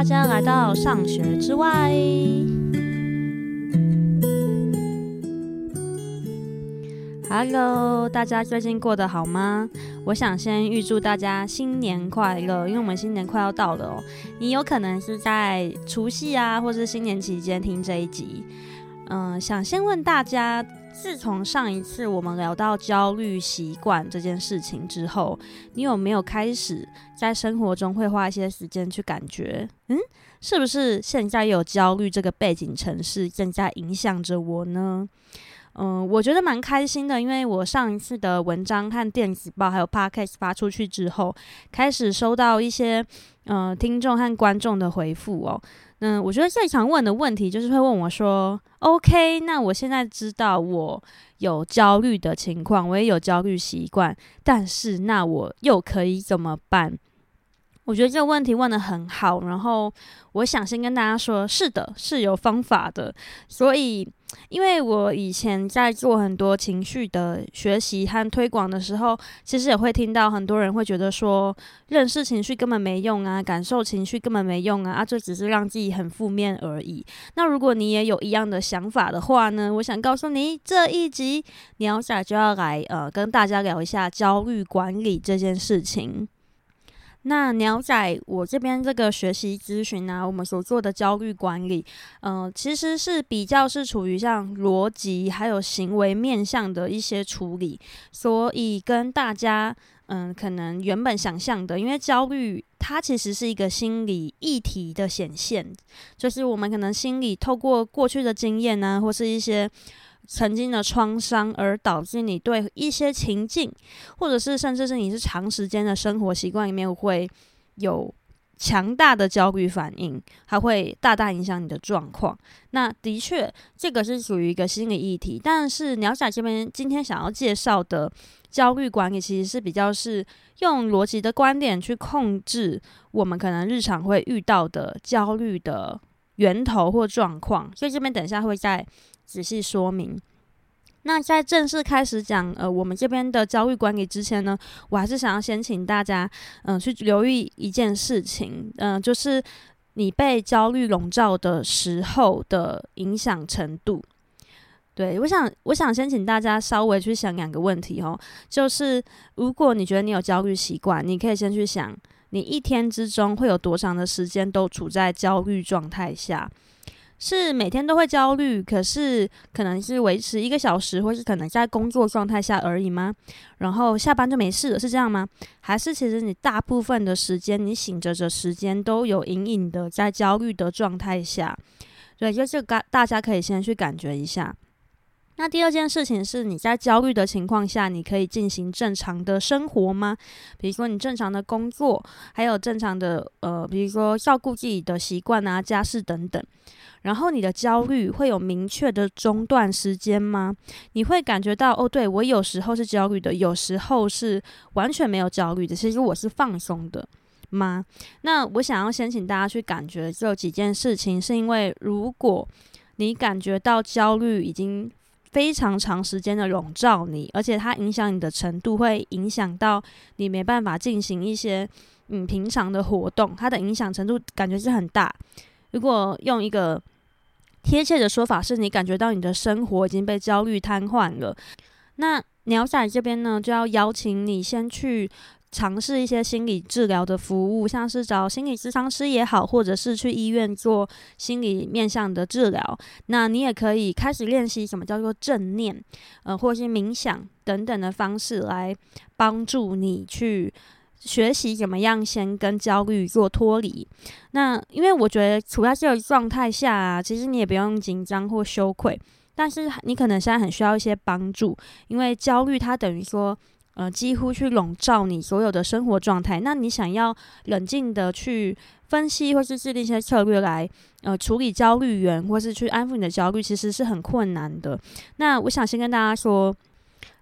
大家来到上学之外。Hello，大家最近过得好吗？我想先预祝大家新年快乐，因为我们新年快要到了哦。你有可能是在除夕啊，或是新年期间听这一集。嗯、想先问大家。自从上一次我们聊到焦虑习惯这件事情之后，你有没有开始在生活中会花一些时间去感觉，嗯，是不是现在有焦虑这个背景城市正在影响着我呢？嗯，我觉得蛮开心的，因为我上一次的文章和电子报还有 podcast 发出去之后，开始收到一些嗯听众和观众的回复哦。嗯，我觉得最常问的问题就是会问我说：“OK，那我现在知道我有焦虑的情况，我也有焦虑习惯，但是那我又可以怎么办？”我觉得这个问题问得很好，然后我想先跟大家说，是的，是有方法的。所以，因为我以前在做很多情绪的学习和推广的时候，其实也会听到很多人会觉得说，认识情绪根本没用啊，感受情绪根本没用啊，啊，这只是让自己很负面而已。那如果你也有一样的想法的话呢，我想告诉你，这一集鸟仔就要来呃跟大家聊一下焦虑管理这件事情。那鸟仔，我这边这个学习咨询呢，我们所做的焦虑管理，嗯、其实是比较是处于像逻辑还有行为面向的一些处理，所以跟大家，嗯、可能原本想象的，因为焦虑它其实是一个心理议题的显现，就是我们可能心里透过过去的经验呢、或是一些。曾经的创伤，而导致你对一些情境，或者是甚至是你是长时间的生活习惯里面会有强大的焦虑反应，还会大大影响你的状况。那的确，这个是属于一个心理议题。但是鸟仔这边今天想要介绍的焦虑管理，其实是比较是用逻辑的观点去控制我们可能日常会遇到的焦虑的源头或状况。所以这边等一下会再。仔细说明。那在正式开始讲呃我们这边的焦虑管理之前呢，我还是想要先请大家嗯、去留意一件事情，嗯、就是你被焦虑笼罩的时候的影响程度。对，我想我想先请大家稍微去想两个问题哦，就是如果你觉得你有焦虑习惯，你可以先去想，你一天之中会有多长的时间都处在焦虑状态下。是每天都会焦虑，可是可能是维持一个小时，或是可能在工作状态下而已吗？然后下班就没事了，是这样吗？还是其实你大部分的时间，你醒着的时间都有隐隐的在焦虑的状态下？对，就是大大家可以先去感觉一下。那第二件事情是，你在焦虑的情况下，你可以进行正常的生活吗？比如说你正常的工作，还有正常的呃，比如说照顾自己的习惯啊、家事等等。然后你的焦虑会有明确的中断时间吗？你会感觉到哦，对，我有时候是焦虑的，有时候是完全没有焦虑的，其实我是放松的吗？那我想要先请大家去感觉这几件事情，是因为如果你感觉到焦虑已经非常长时间的笼罩你，而且它影响你的程度会影响到你没办法进行一些嗯平常的活动，它的影响程度感觉是很大。如果用一个贴切的说法是，你感觉到你的生活已经被焦虑瘫痪了。那鸟仔这边呢，就要邀请你先去尝试一些心理治疗的服务，像是找心理咨商师也好，或者是去医院做心理面向的治疗。那你也可以开始练习什么叫做正念，呃，或是冥想等等的方式来帮助你去。学习怎么样先跟焦虑做脱离？那因为我觉得处在这个状态下啊，其实你也不用紧张或羞愧，但是你可能现在很需要一些帮助，因为焦虑它等于说，呃，几乎去笼罩你所有的生活状态。那你想要冷静的去分析或是制定一些策略来，呃，处理焦虑源或是去安抚你的焦虑，其实是很困难的。那我想先跟大家说。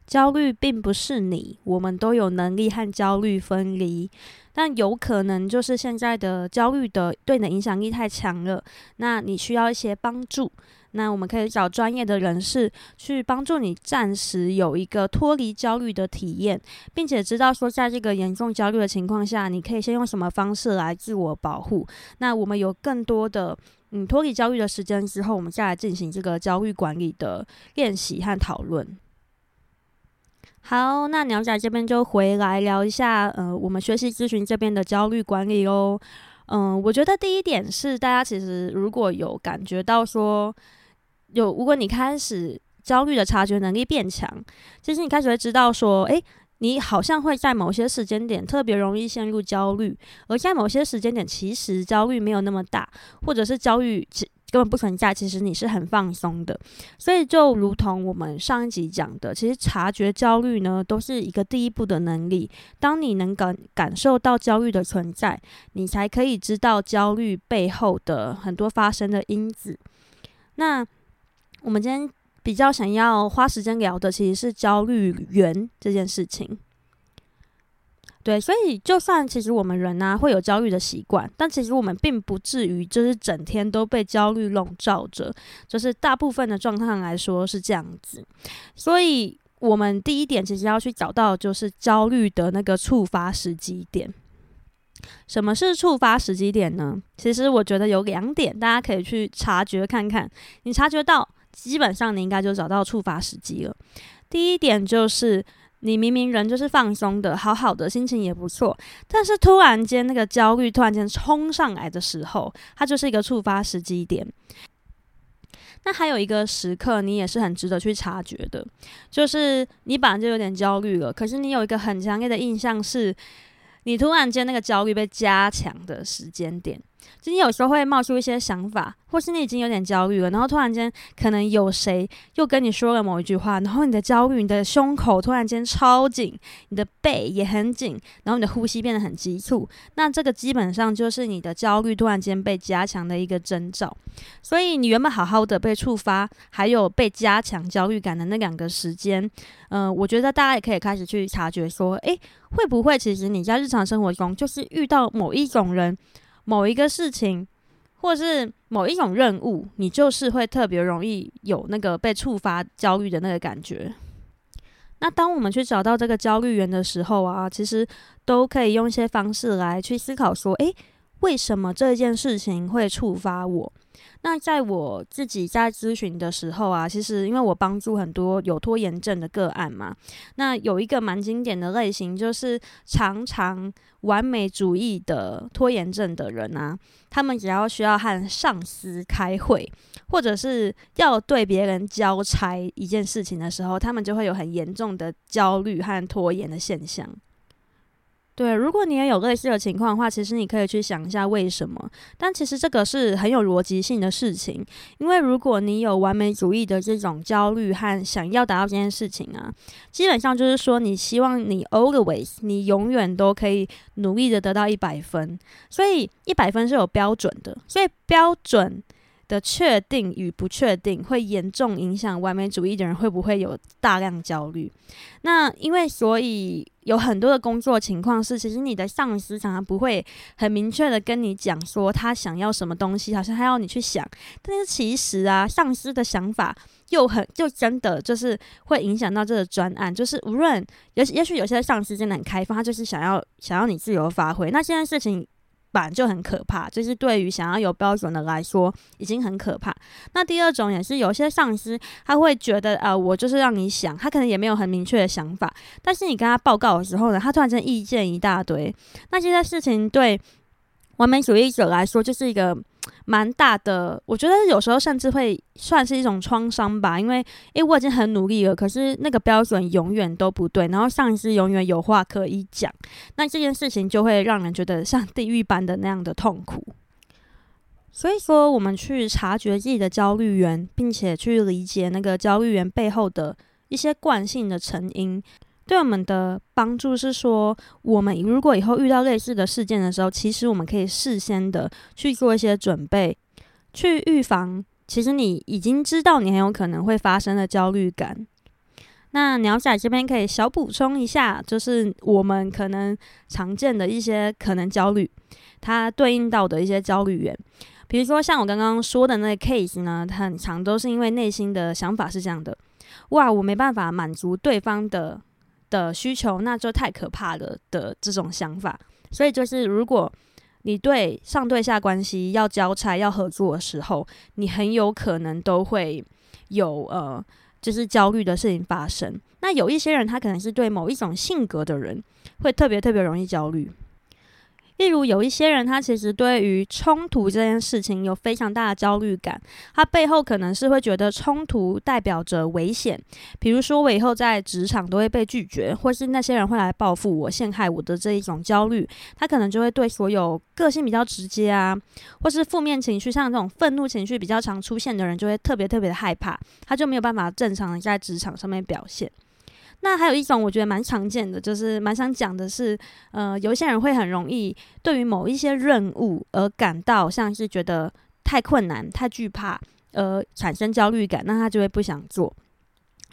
焦虑并不是你，我们都有能力和焦虑分离，但有可能就是现在的焦虑的对你的影响力太强了，那你需要一些帮助。那我们可以找专业的人士去帮助你暂时有一个脱离焦虑的体验，并且知道说，在这个严重焦虑的情况下，你可以先用什么方式来自我保护。那我们有更多的嗯脱离焦虑的时间之后，我们再来进行这个焦虑管理的练习和讨论。好，那鸟仔这边就回来聊一下，呃，我们学习咨询这边的焦虑管理哦。嗯、我觉得第一点是，大家其实如果有感觉到说，有如果你开始焦虑的察觉能力变强，其实你开始会知道说，诶，你好像会在某些时间点特别容易陷入焦虑，而在某些时间点其实焦虑没有那么大，或者是焦虑其根本不存在，其实你是很放松的，所以就如同我们上一集讲的，其实察觉焦虑呢，都是一个第一步的能力。当你能感感受到焦虑的存在，你才可以知道焦虑背后的很多发生的因子。那我们今天比较想要花时间聊的，其实是焦虑源这件事情。对，所以就算其实我们人呢、会有焦虑的习惯，但其实我们并不至于就是整天都被焦虑笼罩着，就是大部分的状态来说是这样子。所以，我们第一点其实要去找到就是焦虑的那个触发时机点。什么是触发时机点呢？其实我觉得有两点，大家可以去察觉看看。你察觉到，基本上你应该就找到触发时机了。第一点就是。你明明人就是放松的，好好的，心情也不错，但是突然间那个焦虑突然间冲上来的时候，它就是一个触发时机点。那还有一个时刻，你也是很值得去察觉的，就是你本来就有点焦虑了，可是你有一个很强烈的印象是，你突然间那个焦虑被加强的时间点。就你有时候会冒出一些想法，或是你已经有点焦虑了，然后突然间可能有谁又跟你说了某一句话，然后你的焦虑，你的胸口突然间超紧，你的背也很紧，然后你的呼吸变得很急促，那这个基本上就是你的焦虑突然间被加强的一个征兆。所以你原本好好的被触发，还有被加强焦虑感的那两个时间，嗯、我觉得大家也可以开始去察觉说，诶，会不会其实你在日常生活中就是遇到某一种人。某一个事情，或是某一种任务，你就是会特别容易有那个被触发焦虑的那个感觉。那当我们去找到这个焦虑源的时候啊，其实都可以用一些方式来去思考说，诶，为什么这件事情会触发我？那在我自己在咨询的时候啊，其实因为我帮助很多有拖延症的个案嘛，那有一个蛮经典的类型，就是常常完美主义的拖延症的人啊，他们只要需要和上司开会，或者是要对别人交差一件事情的时候，他们就会有很严重的焦虑和拖延的现象。对，如果你也有类似的情况的话，其实你可以去想一下为什么。但其实这个是很有逻辑性的事情，因为如果你有完美主义的这种焦虑和想要达到这件事情啊，基本上就是说你希望你 always 你永远都可以努力的得到一百分，所以一百分是有标准的，所以标准的确定与不确定会严重影响完美主义的人会不会有大量焦虑。那因为所以。有很多的工作情况是，其实你的上司常常不会很明确的跟你讲说他想要什么东西，好像他要你去想。但是其实啊，上司的想法又很就真的就是会影响到这个专案。就是无论也也许有些上司真的很开放，他就是想要想要你自由发挥。那这件事情。板就很可怕，就是对于想要有标准的来说，已经很可怕。那第二种也是有些上司他会觉得，呃，我就是让你想，他可能也没有很明确的想法，但是你跟他报告的时候呢，他突然间意见一大堆。那这些事情对完美主义者来说，就是一个。蛮大的，我觉得有时候甚至会算是一种创伤吧，因为，诶，我已经很努力了，可是那个标准永远都不对，然后上司永远有话可以讲，那这件事情就会让人觉得像地狱般的那样的痛苦。所以说，我们去察觉自己的焦虑源，并且去理解那个焦虑源背后的一些惯性的成因。对我们的帮助是说，我们如果以后遇到类似的事件的时候，其实我们可以事先的去做一些准备，去预防。其实你已经知道你很有可能会发生的焦虑感。那鸟仔这边可以小补充一下，就是我们可能常见的一些可能焦虑，它对应到的一些焦虑源。比如说像我刚刚说的那个 case 呢，它很常都是因为内心的想法是这样的：哇，我没办法满足对方的的需求，那就太可怕了的这种想法。所以就是如果你对上对下关系要交差要合作的时候，你很有可能都会有呃，就是焦虑的事情发生。那有一些人，他可能是对某一种性格的人，会特别特别容易焦虑。例如，有一些人，他其实对于冲突这件事情有非常大的焦虑感，他背后可能是会觉得冲突代表着危险。比如说，我以后在职场都会被拒绝，或是那些人会来报复我、陷害我的这一种焦虑，他可能就会对所有个性比较直接啊，或是负面情绪，像这种愤怒情绪比较常出现的人，就会特别特别的害怕，他就没有办法正常的在职场上面表现。那还有一种我觉得蛮常见的，就是蛮想讲的是，呃，有一些人会很容易对于某一些任务而感到像是觉得太困难、太惧怕，而产生焦虑感，那他就会不想做。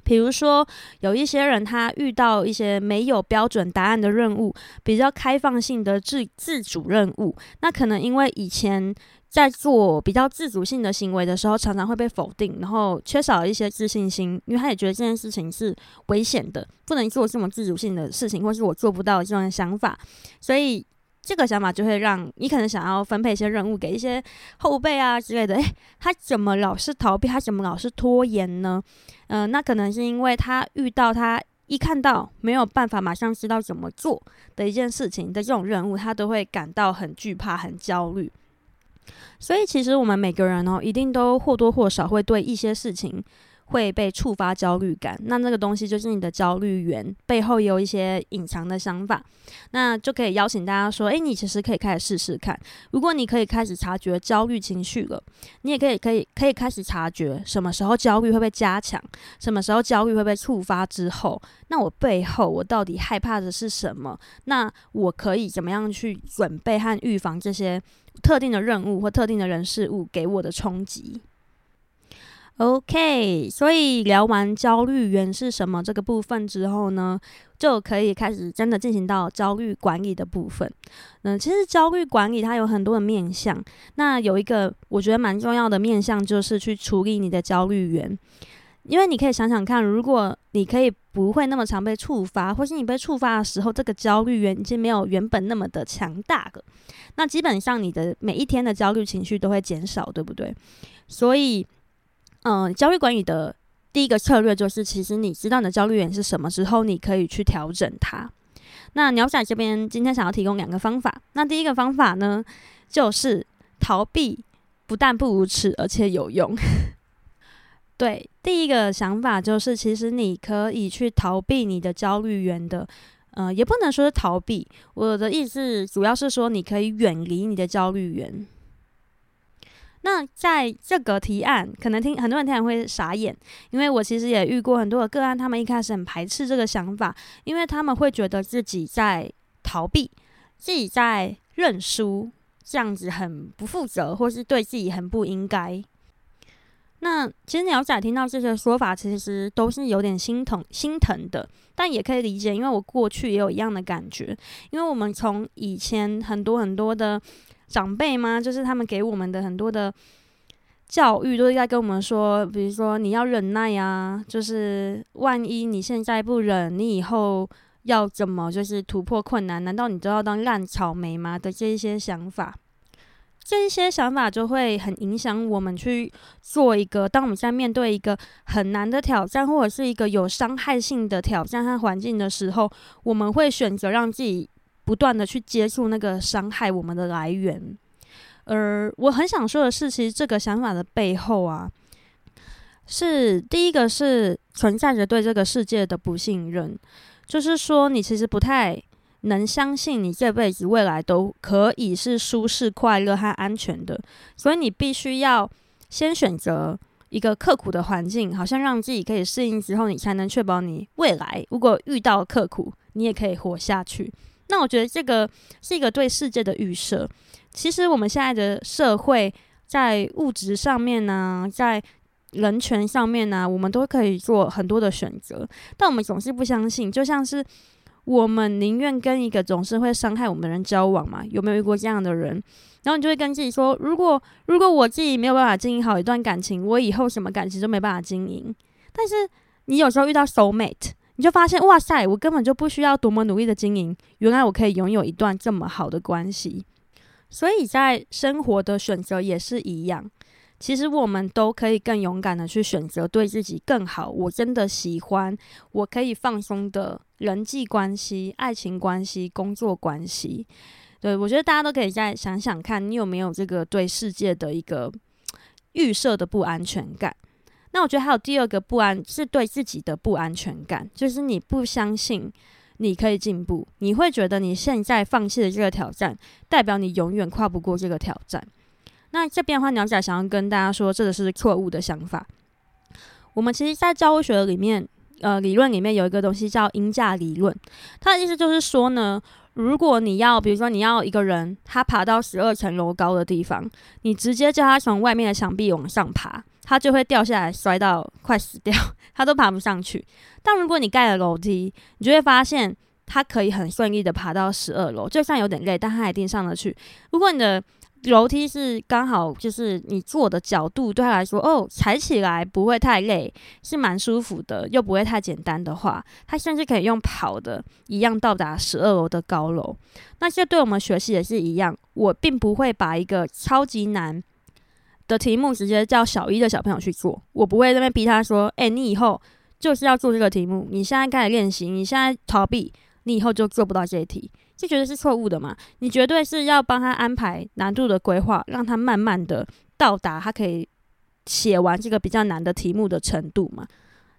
比如说，有一些人他遇到一些没有标准答案的任务，比较开放性的自自主任务，那可能因为以前。在做比较自主性的行为的时候，常常会被否定，然后缺少一些自信心，因为他也觉得这件事情是危险的，不能做这么自主性的事情，或是我做不到这种想法，所以这个想法就会让你可能想要分配一些任务给一些后辈啊之类的。诶，他怎么老是逃避？他怎么老是拖延呢？嗯、那可能是因为他遇到他一看到没有办法马上知道怎么做的一件事情的这种任务，他都会感到很惧怕、很焦虑。所以，其实我们每个人哦，一定都或多或少会对一些事情会被触发焦虑感。那那个东西就是你的焦虑源，背后有一些隐藏的想法。那就可以邀请大家说：“诶，你其实可以开始试试看。如果你可以开始察觉焦虑情绪了，你也可以可以可以开始察觉什么时候焦虑会被加强，什么时候焦虑会被触发之后，那我背后我到底害怕的是什么？那我可以怎么样去准备和预防这些？”特定的任务或特定的人事物给我的冲击。OK，所以聊完焦虑源是什么这个部分之后呢，就可以开始真的进行到焦虑管理的部分。嗯，其实焦虑管理它有很多的面向，那有一个我觉得蛮重要的面向就是去处理你的焦虑源。因为你可以想想看，如果你可以不会那么常被触发，或是你被触发的时候，这个焦虑源已经没有原本那么的强大了，那基本上你的每一天的焦虑情绪都会减少，对不对？所以，嗯、焦虑管理的第一个策略就是，其实你知道你的焦虑源是什么之后，你可以去调整它。那鸟仔这边今天想要提供两个方法，那第一个方法呢，就是逃避不但不无耻，而且有用。对，第一个想法就是，其实你可以去逃避你的焦虑源的，呃，也不能说是逃避。我的意思主要是说，你可以远离你的焦虑源。那在这个提案，可能听很多人听完会傻眼，因为我其实也遇过很多的个案，他们一开始很排斥这个想法，因为他们会觉得自己在逃避，自己在认输，这样子很不负责，或是对自己很不应该。那其实鸟仔听到这些说法，其实都是有点心疼心疼的，但也可以理解，因为我过去也有一样的感觉。因为我们从以前很多很多的长辈吗，就是他们给我们的很多的教育，都是在跟我们说，比如说你要忍耐啊，就是万一你现在不忍，你以后要怎么就是突破困难？难道你都要当烂草莓吗？的这一些想法。这一些想法就会很影响我们去做一个，当我们在面对一个很难的挑战，或者是一个有伤害性的挑战和环境的时候，我们会选择让自己不断的去接触那个伤害我们的来源。而我很想说的是，其实这个想法的背后啊，是第一个是存在着对这个世界的不信任，就是说你其实不太。能相信你这辈子未来都可以是舒适、快乐和安全的，所以你必须要先选择一个刻苦的环境，好像让自己可以适应之后，你才能确保你未来如果遇到刻苦，你也可以活下去。那我觉得这个是一个对世界的预设。其实我们现在的社会在物质上面呢，在人权上面呢，我们都可以做很多的选择，但我们总是不相信，就像是。我们宁愿跟一个总是会伤害我们的人交往嘛？有没有遇过这样的人？然后你就会跟自己说：如果如果我自己没有办法经营好一段感情，我以后什么感情都没办法经营。但是你有时候遇到 soul mate，你就发现哇塞，我根本就不需要多么努力的经营，原来我可以拥有一段这么好的关系。所以在生活的选择也是一样。其实我们都可以更勇敢的去选择对自己更好，我真的喜欢，我可以放松的人际关系、爱情关系、工作关系。对，我觉得大家都可以再想想看，你有没有这个对世界的一个预设的不安全感？那我觉得还有第二个不安，是对自己的不安全感，就是你不相信你可以进步，你会觉得你现在放弃的这个挑战，代表你永远跨不过这个挑战。那这边的话，鸟仔想要跟大家说，这个是错误的想法。我们其实，在教育学里面，呃，理论里面有一个东西叫鹰架理论。它的意思就是说呢，如果你要，比如说你要一个人，他爬到十二层楼高的地方，你直接叫他从外面的墙壁往上爬，他就会掉下来，摔到快死掉，他都爬不上去。但如果你盖了楼梯，你就会发现他可以很顺利的爬到十二楼，就算有点累，但他一定上得去。如果你的楼梯是刚好就是你坐的角度对他来说，哦，踩起来不会太累，是蛮舒服的，又不会太简单的话，他甚至可以用跑的一样到达十二楼的高楼。那这对我们学习也是一样，我并不会把一个超级难的题目直接叫小一的小朋友去做，我不会在那边逼他说，哎，你以后就是要做这个题目，你现在开始练习，你现在逃避，你以后就做不到这一题。就觉得是错误的嘛？你绝对是要帮他安排难度的规划，让他慢慢的到达他可以写完这个比较难的题目的程度嘛。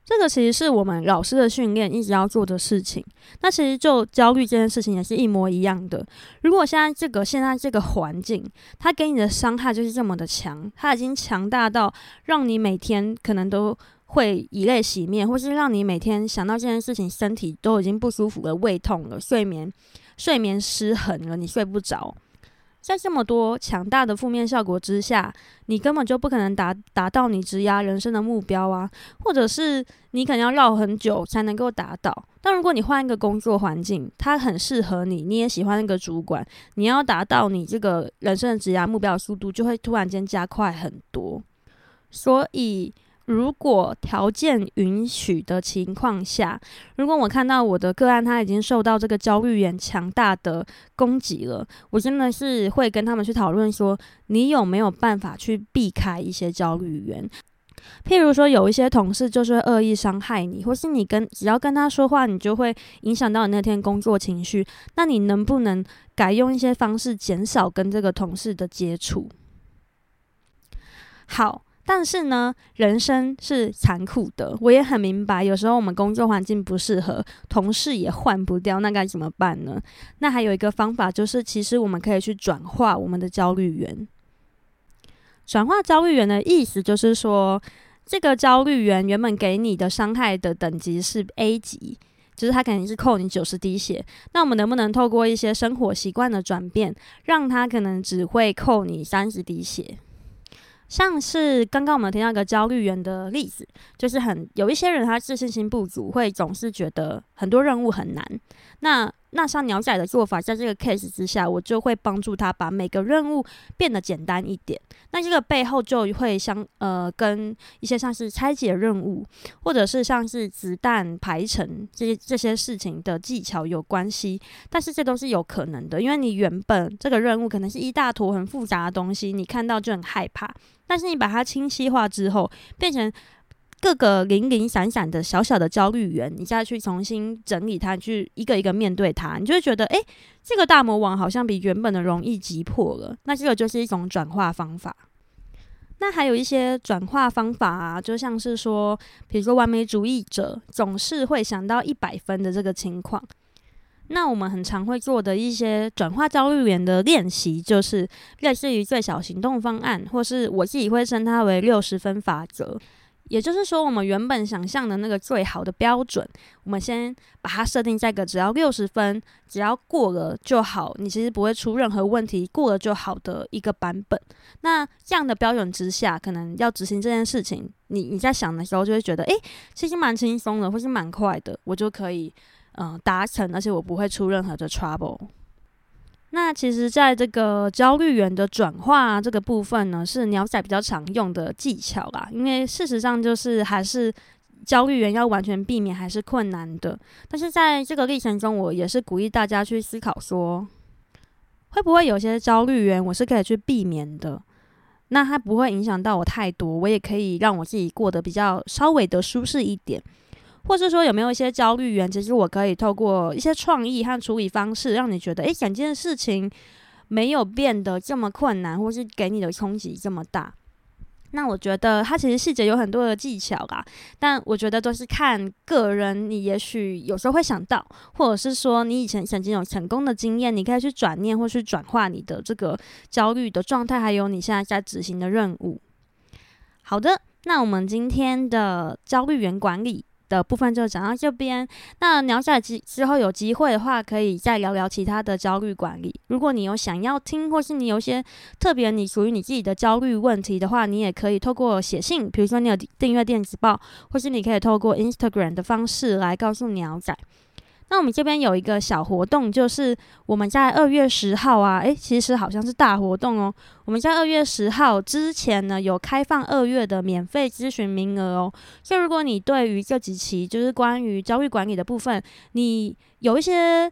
这个其实是我们老师的训练一直要做的事情。那其实就焦虑这件事情也是一模一样的。如果现在这个现在这个环境，它给你的伤害就是这么的强，它已经强大到让你每天可能都会以泪洗面，或是让你每天想到这件事情，身体都已经不舒服了，胃痛了，睡眠。睡眠失衡了，你睡不着，在这么多强大的负面效果之下，你根本就不可能达达到你职涯人生的目标啊，或者是你可能要绕很久才能够达到。但如果你换一个工作环境，它很适合你，你也喜欢那个主管，你要达到你这个人生的职涯目标的速度就会突然间加快很多。所以。如果条件允许的情况下，如果我看到我的个案他已经受到这个焦虑源强大的攻击了，我真的是会跟他们去讨论说，你有没有办法去避开一些焦虑源？譬如说，有一些同事就是恶意伤害你，或是你跟只要跟他说话，你就会影响到你那天工作情绪，那你能不能改用一些方式减少跟这个同事的接触？好。但是呢，人生是残酷的，我也很明白。有时候我们工作环境不适合，同事也换不掉，那该怎么办呢？那还有一个方法，就是其实我们可以去转化我们的焦虑源。转化焦虑源的意思就是说，这个焦虑源原本给你的伤害的等级是 A 级，就是它肯定是扣你九十滴血。那我们能不能透过一些生活习惯的转变，让它可能只会扣你三十滴血？像是刚刚我们听到一个焦虑源的例子，就是很有一些人他自信心不足，会总是觉得很多任务很难。那那像鸟仔的做法，在这个 case 之下，我就会帮助他把每个任务变得简单一点。那这个背后就会相呃跟一些像是拆解任务，或者是像是子弹排程这些这些事情的技巧有关系。但是这都是有可能的，因为你原本这个任务可能是一大坨很复杂的东西，你看到就很害怕。但是你把它清晰化之后，变成。各个零零散散的小小的焦虑源，你再去重新整理它，去一个一个面对它，你就会觉得，诶，这个大魔王好像比原本的容易击破了。那这个就是一种转化方法。那还有一些转化方法啊，就像是说，比如说完美主义者总是会想到一百分的这个情况。那我们很常会做的一些转化焦虑源的练习，就是类似于最小行动方案，或是我自己会称它为六十分法则。也就是说，我们原本想象的那个最好的标准，我们先把它设定在个只要六十分，只要过了就好，你其实不会出任何问题，过了就好的一个版本。那这样的标准之下，可能要执行这件事情，你你在想的时候就会觉得，诶，其实蛮轻松的，或是蛮快的，我就可以嗯达成，而且我不会出任何的 trouble。那其实，在这个焦虑源的转化这个部分呢，是鸟仔比较常用的技巧啦。因为事实上，就是还是焦虑源要完全避免还是困难的。但是在这个历程中，我也是鼓励大家去思考说，会不会有些焦虑源我是可以去避免的？那它不会影响到我太多，我也可以让我自己过得比较稍微的舒适一点。或是说有没有一些焦虑源，其实我可以透过一些创意和处理方式，让你觉得，诶，整件事情没有变得这么困难，或是给你的冲击这么大。那我觉得它其实细节有很多的技巧啦，但我觉得都是看个人。你也许有时候会想到，或者是说你以前曾经有成功的经验，你可以去转念或去转化你的这个焦虑的状态，还有你现在在执行的任务。好的，那我们今天的焦虑源管理的部分就讲到这边。那鸟仔之之后有机会的话，可以再聊聊其他的焦虑管理。如果你有想要听，或是你有些特别你属于你自己的焦虑问题的话，你也可以透过写信，比如说你有订阅电子报，或是你可以透过 Instagram 的方式来告诉鸟仔。那我们这边有一个小活动，就是我们在二月十号啊，诶，其实好像是大活动哦。我们在二月十号之前呢，有开放二月的免费咨询名额哦。所以如果你对于这几期就是关于教育管理的部分，你有一些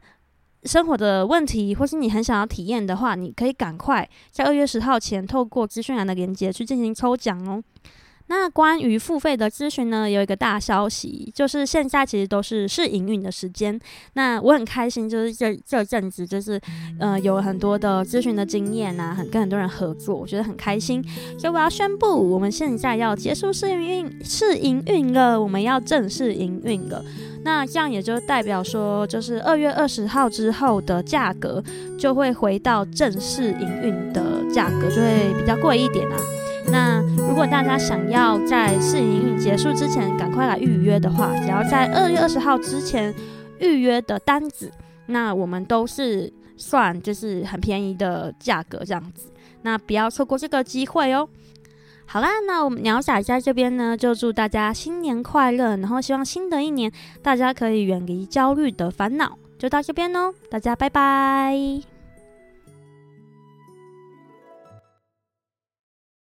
生活的问题，或是你很想要体验的话，你可以赶快在二月十号前透过资讯栏的连接去进行抽奖哦。那关于付费的咨询呢，有一个大消息，就是现在其实都是试营运的时间。那我很开心，就是这这阵子就是，呃，有很多的咨询的经验啊，很跟很多人合作，我觉得很开心。所以我要宣布，我们现在要结束试营运，试营运了，我们要正式营运了。那这样也就代表说，就是二月二十号之后的价格就会回到正式营运的价格，就会比较贵一点啊。如果大家想要在试营运结束之前赶快来预约的话，只要在二月二十号之前预约的单子，那我们都是算就是很便宜的价格这样子，那不要错过这个机会哦。好啦，那我们鸟仔在这边呢，就祝大家新年快乐，然后希望新的一年大家可以远离焦虑的烦恼，就到这边喽，大家拜拜。